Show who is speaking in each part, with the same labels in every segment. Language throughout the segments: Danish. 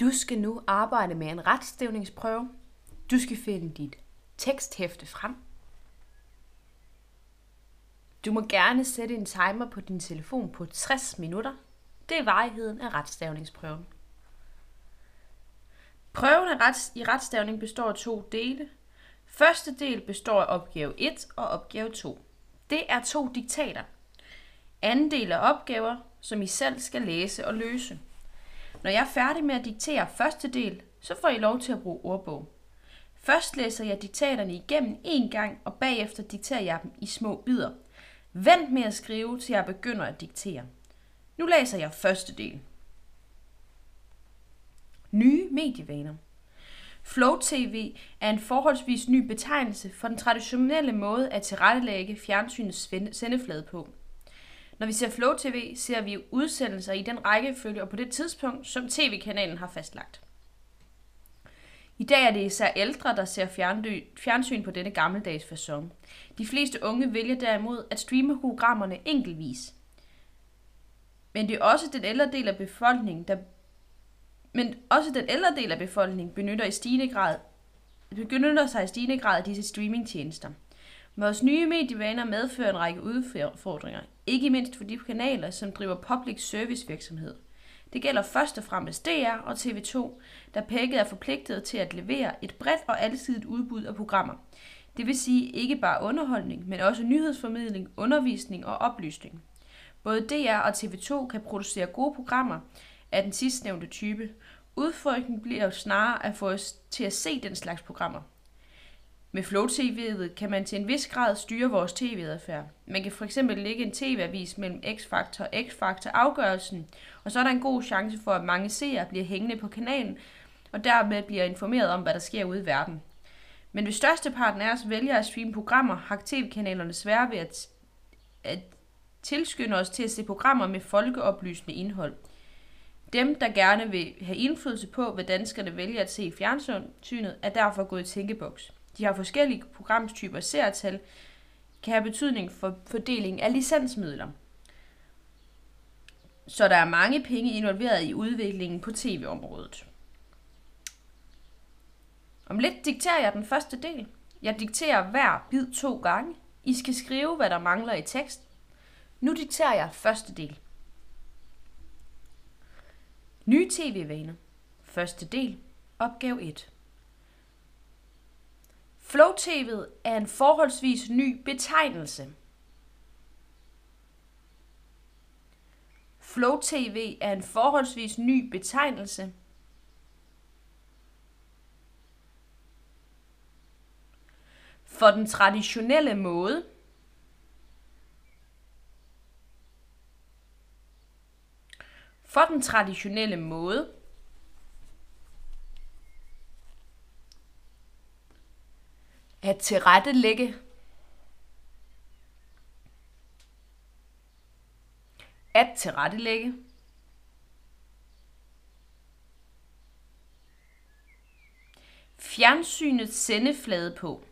Speaker 1: Du skal nu arbejde med en retstævningsprøve. Du skal finde dit teksthæfte frem. Du må gerne sætte en timer på din telefon på 60 minutter. Det er varigheden af retstavningsprøven. Prøven af rets, i retstavning består af to dele. Første del består af opgave 1 og opgave 2. Det er to diktater. Anden del er opgaver, som I selv skal læse og løse. Når jeg er færdig med at diktere første del, så får I lov til at bruge ordbog. Først læser jeg diktaterne igennem en gang, og bagefter dikterer jeg dem i små bidder. Vent med at skrive, til jeg begynder at diktere. Nu læser jeg første del. Nye medievaner. Flow TV er en forholdsvis ny betegnelse for den traditionelle måde at tilrettelægge fjernsynets sendeflade på. Når vi ser Flow TV, ser vi udsendelser i den rækkefølge og på det tidspunkt, som tv-kanalen har fastlagt. I dag er det især ældre, der ser fjernsyn på denne gammeldags fasong. De fleste unge vælger derimod at streame programmerne enkeltvis. Men det er også den ældre del af befolkningen, der men også den ældre del af befolkningen benytter, i stigende grad, benytter sig i stigende grad af disse streamingtjenester. Vores nye medievaner medfører en række udfordringer, ikke mindst for de kanaler, som driver public service virksomhed. Det gælder først og fremmest DR og TV2, der begge er forpligtet til at levere et bredt og alsidigt udbud af programmer. Det vil sige ikke bare underholdning, men også nyhedsformidling, undervisning og oplysning. Både DR og TV2 kan producere gode programmer af den sidstnævnte type. Udfordringen bliver snarere at få os til at se den slags programmer. Med Flow TV'et kan man til en vis grad styre vores tv-adfærd. Man kan fx lægge en tv-avis mellem X-faktor og X-faktor-afgørelsen, og så er der en god chance for, at mange seere bliver hængende på kanalen, og dermed bliver informeret om, hvad der sker ude i verden. Men hvis størsteparten af os vælger at streame programmer, har tv-kanalerne svære ved at, at tilskynde os til at se programmer med folkeoplysende indhold. Dem, der gerne vil have indflydelse på, hvad danskerne vælger at se i fjernsynet, er derfor gået i tænkeboks. De har forskellige programtyper seertal, kan have betydning for fordeling af licensmidler. Så der er mange penge involveret i udviklingen på tv-området. Om lidt dikterer jeg den første del. Jeg dikterer hver bid to gange. I skal skrive, hvad der mangler i tekst. Nu dikterer jeg første del. Nye tv-vaner. Første del. Opgave 1. Flow TV'et er en forholdsvis ny betegnelse. Flow TV er en forholdsvis ny betegnelse. For den traditionelle måde For den traditionelle måde at tilrettelægge at tilrettelægge fjernsynets sendeflade på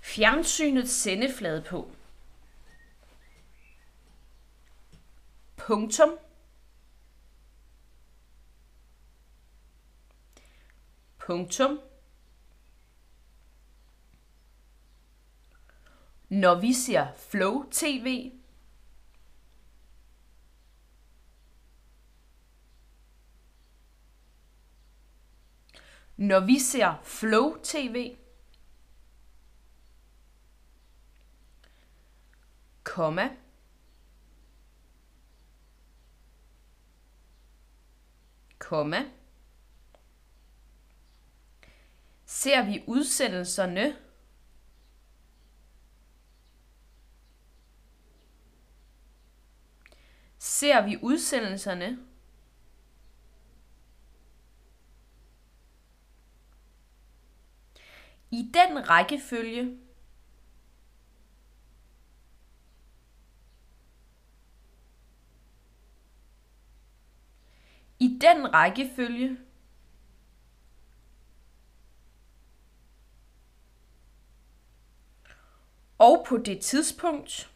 Speaker 1: Fjernsynets sendeflade på. Punktum. Punktum. Når vi ser Flow TV, Når vi ser Flow TV, komma komma ser vi udsendelserne? Ser vi udsendelserne? I den rækkefølge i den rækkefølge og på det tidspunkt.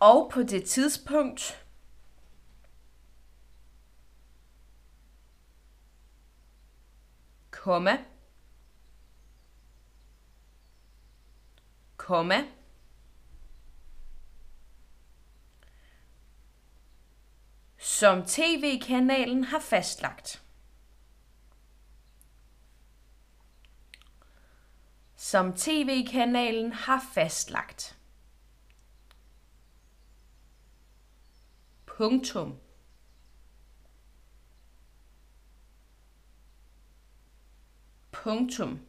Speaker 1: Og på det tidspunkt. Komma. Komma. Som tv-kanalen har fastlagt. Som tv-kanalen har fastlagt. Punktum. Punktum.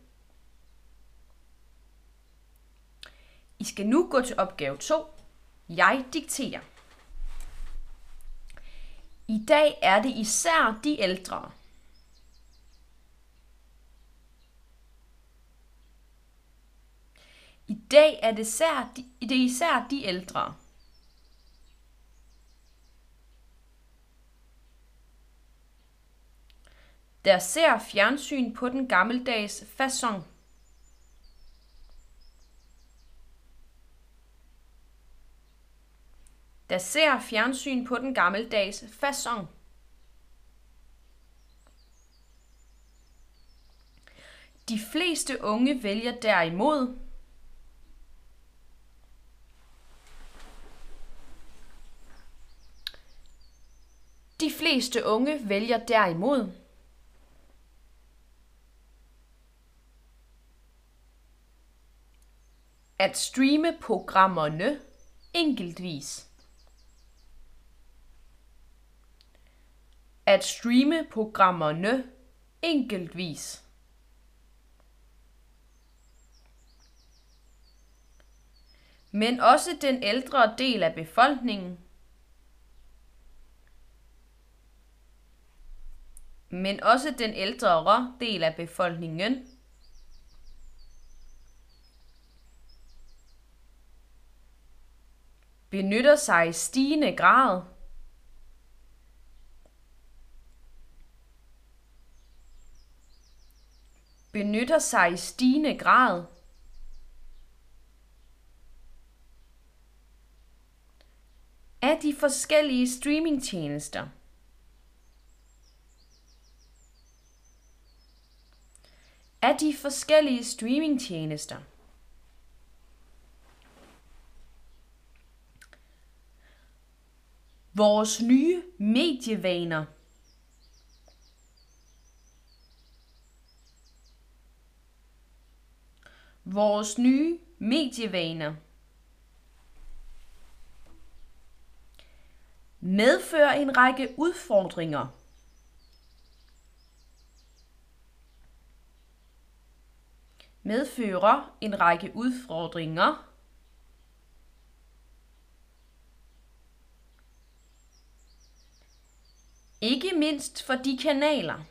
Speaker 1: I skal nu gå til opgave 2. Jeg dikterer. I dag er det især de ældre. I dag er det især de, det er især de ældre. Der ser fjernsyn på den gammeldags façon. Der ser fjernsyn på den gammeldags façon. De fleste unge vælger derimod De fleste unge vælger derimod at streame programmerne enkeltvis. At streame programmerne enkeltvis. Men også den ældre del af befolkningen men også den ældre del af befolkningen. Benytter sig i stigende grad. Benytter sig i stigende grad. Af de forskellige streamingtjenester. Af de forskellige streamingtjenester. Vores nye medievaner. Vores nye medievaner. medfører en række udfordringer. Medfører en række udfordringer. Ikke mindst for de kanaler.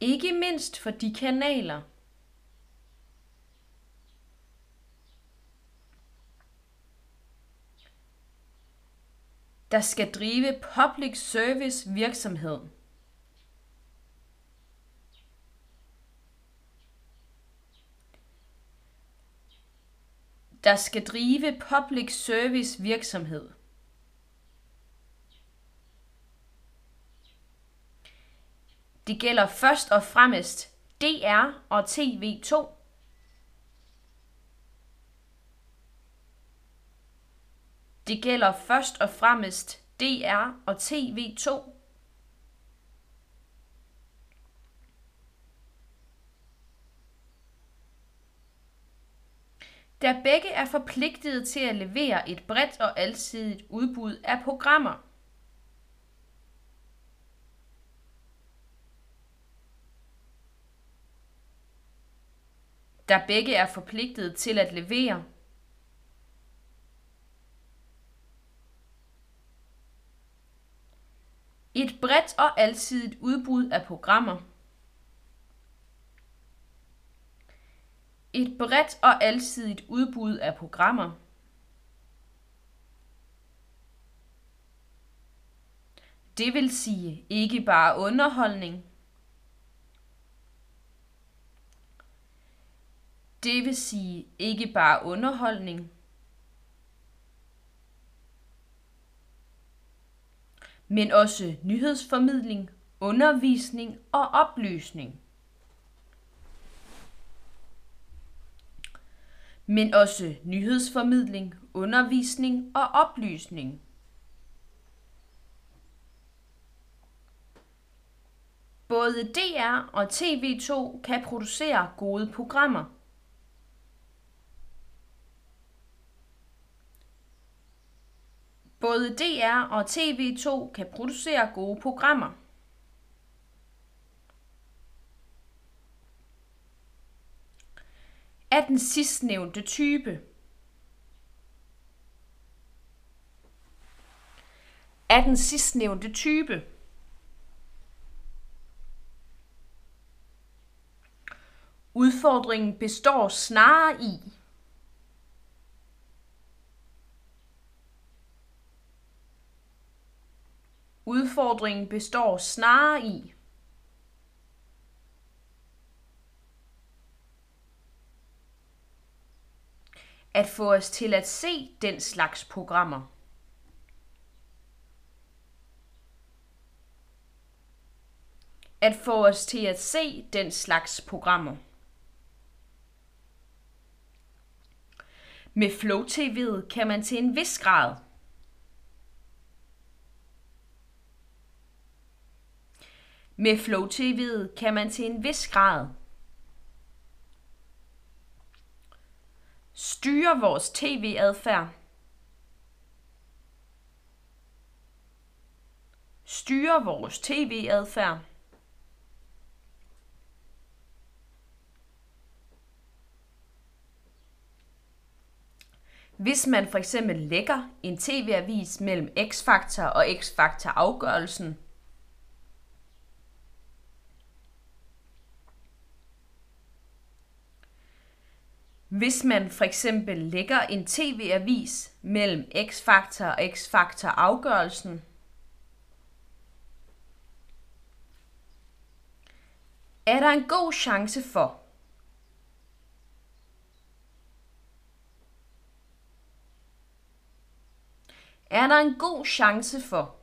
Speaker 1: Ikke mindst for de kanaler. Der skal drive public service virksomhed. Der skal drive public service virksomhed. Det gælder først og fremmest DR og TV2. Det gælder først og fremmest DR og TV2. Der begge er forpligtet til at levere et bredt og alsidigt udbud af programmer. Der begge er forpligtet til at levere Et bredt og alsidigt udbud af programmer. Et bredt og alsidigt udbud af programmer. Det vil sige ikke bare underholdning, Det vil sige ikke bare underholdning, men også nyhedsformidling, undervisning og oplysning. Men også nyhedsformidling, undervisning og oplysning. Både DR og TV2 kan producere gode programmer. Både DR og TV2 kan producere gode programmer. Af den sidstnævnte type. Af den sidstnævnte type. Udfordringen består snarere i, Udfordringen består snarere i, at få os til at se den slags programmer. At få os til at se den slags programmer. Med Flow TV'et kan man til en vis grad Med Flow TV'et kan man til en vis grad styre vores tv-adfærd. Styre vores tv-adfærd. Hvis man for eksempel lægger en tv-avis mellem X-faktor og X-faktor afgørelsen, Hvis man for eksempel lægger en tv-avis mellem x-faktor og x-faktor afgørelsen, er der en god chance for, er der en god chance for,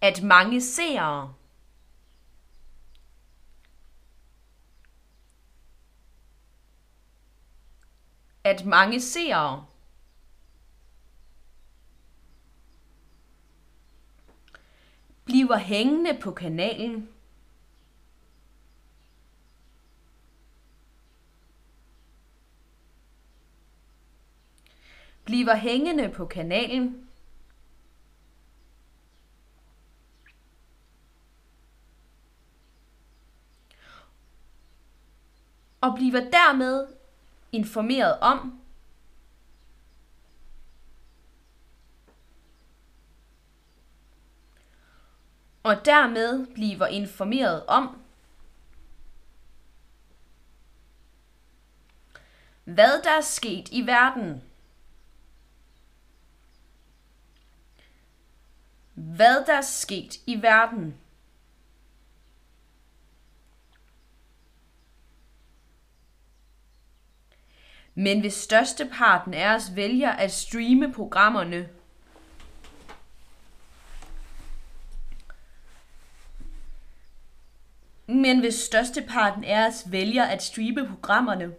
Speaker 1: at mange seere at mange seere bliver hængende på kanalen. Bliver hængende på kanalen. Og bliver dermed informeret om, og dermed bliver informeret om, hvad der er sket i verden. Hvad der er sket i verden. Men hvis størsteparten af os vælger at streame programmerne, Men hvis størsteparten af os vælger at streame programmerne,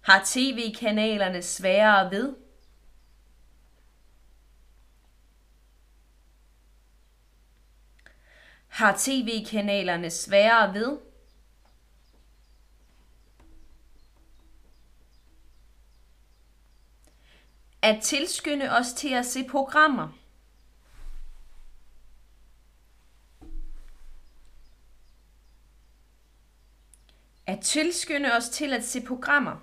Speaker 1: har tv-kanalerne sværere ved har tv-kanalerne sværere ved at tilskynde os til at se programmer. At tilskynde os til at se programmer.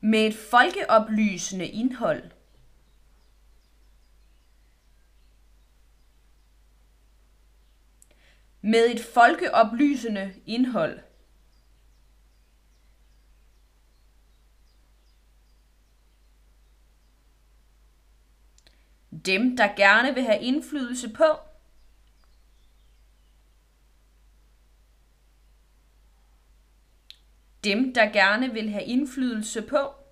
Speaker 1: Med et folkeoplysende indhold. med et folkeoplysende indhold. Dem, der gerne vil have indflydelse på, dem, der gerne vil have indflydelse på.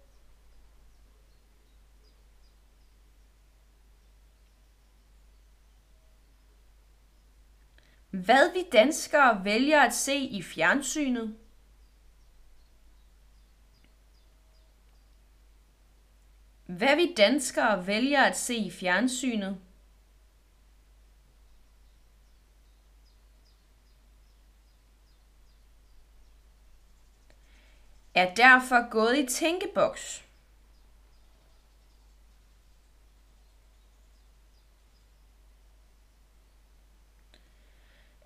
Speaker 1: Hvad vi danskere vælger at se i fjernsynet. Hvad vi danskere vælger at se i fjernsynet. Er derfor gået i tænkeboks.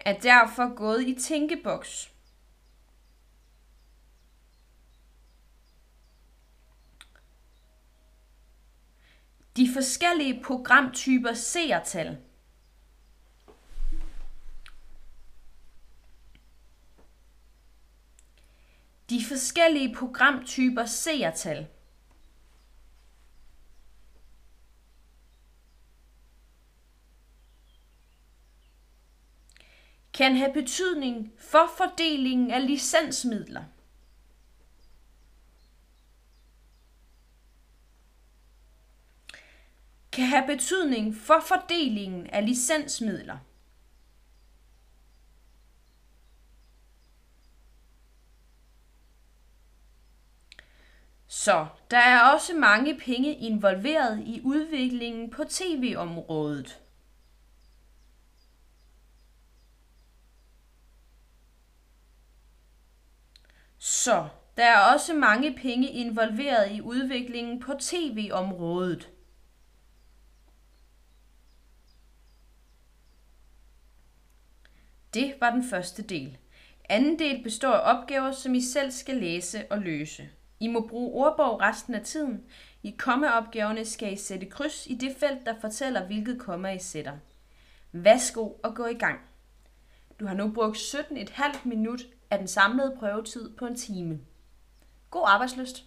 Speaker 1: Er derfor gået i tænkeboks. De forskellige programtyper seertal. De forskellige programtyper seertal. Kan have betydning for fordelingen af licensmidler. kan have betydning for fordelingen af licensmidler. Så der er også mange penge involveret i udviklingen på tv-området. Så der er også mange penge involveret i udviklingen på tv-området. Det var den første del. Anden del består af opgaver, som I selv skal læse og løse. I må bruge ordbog resten af tiden. I kommaopgaverne skal I sætte kryds i det felt, der fortæller, hvilket komma I sætter. Værsgo og gå i gang. Du har nu brugt 17,5 minut af den samlede prøvetid på en time. God arbejdsløst!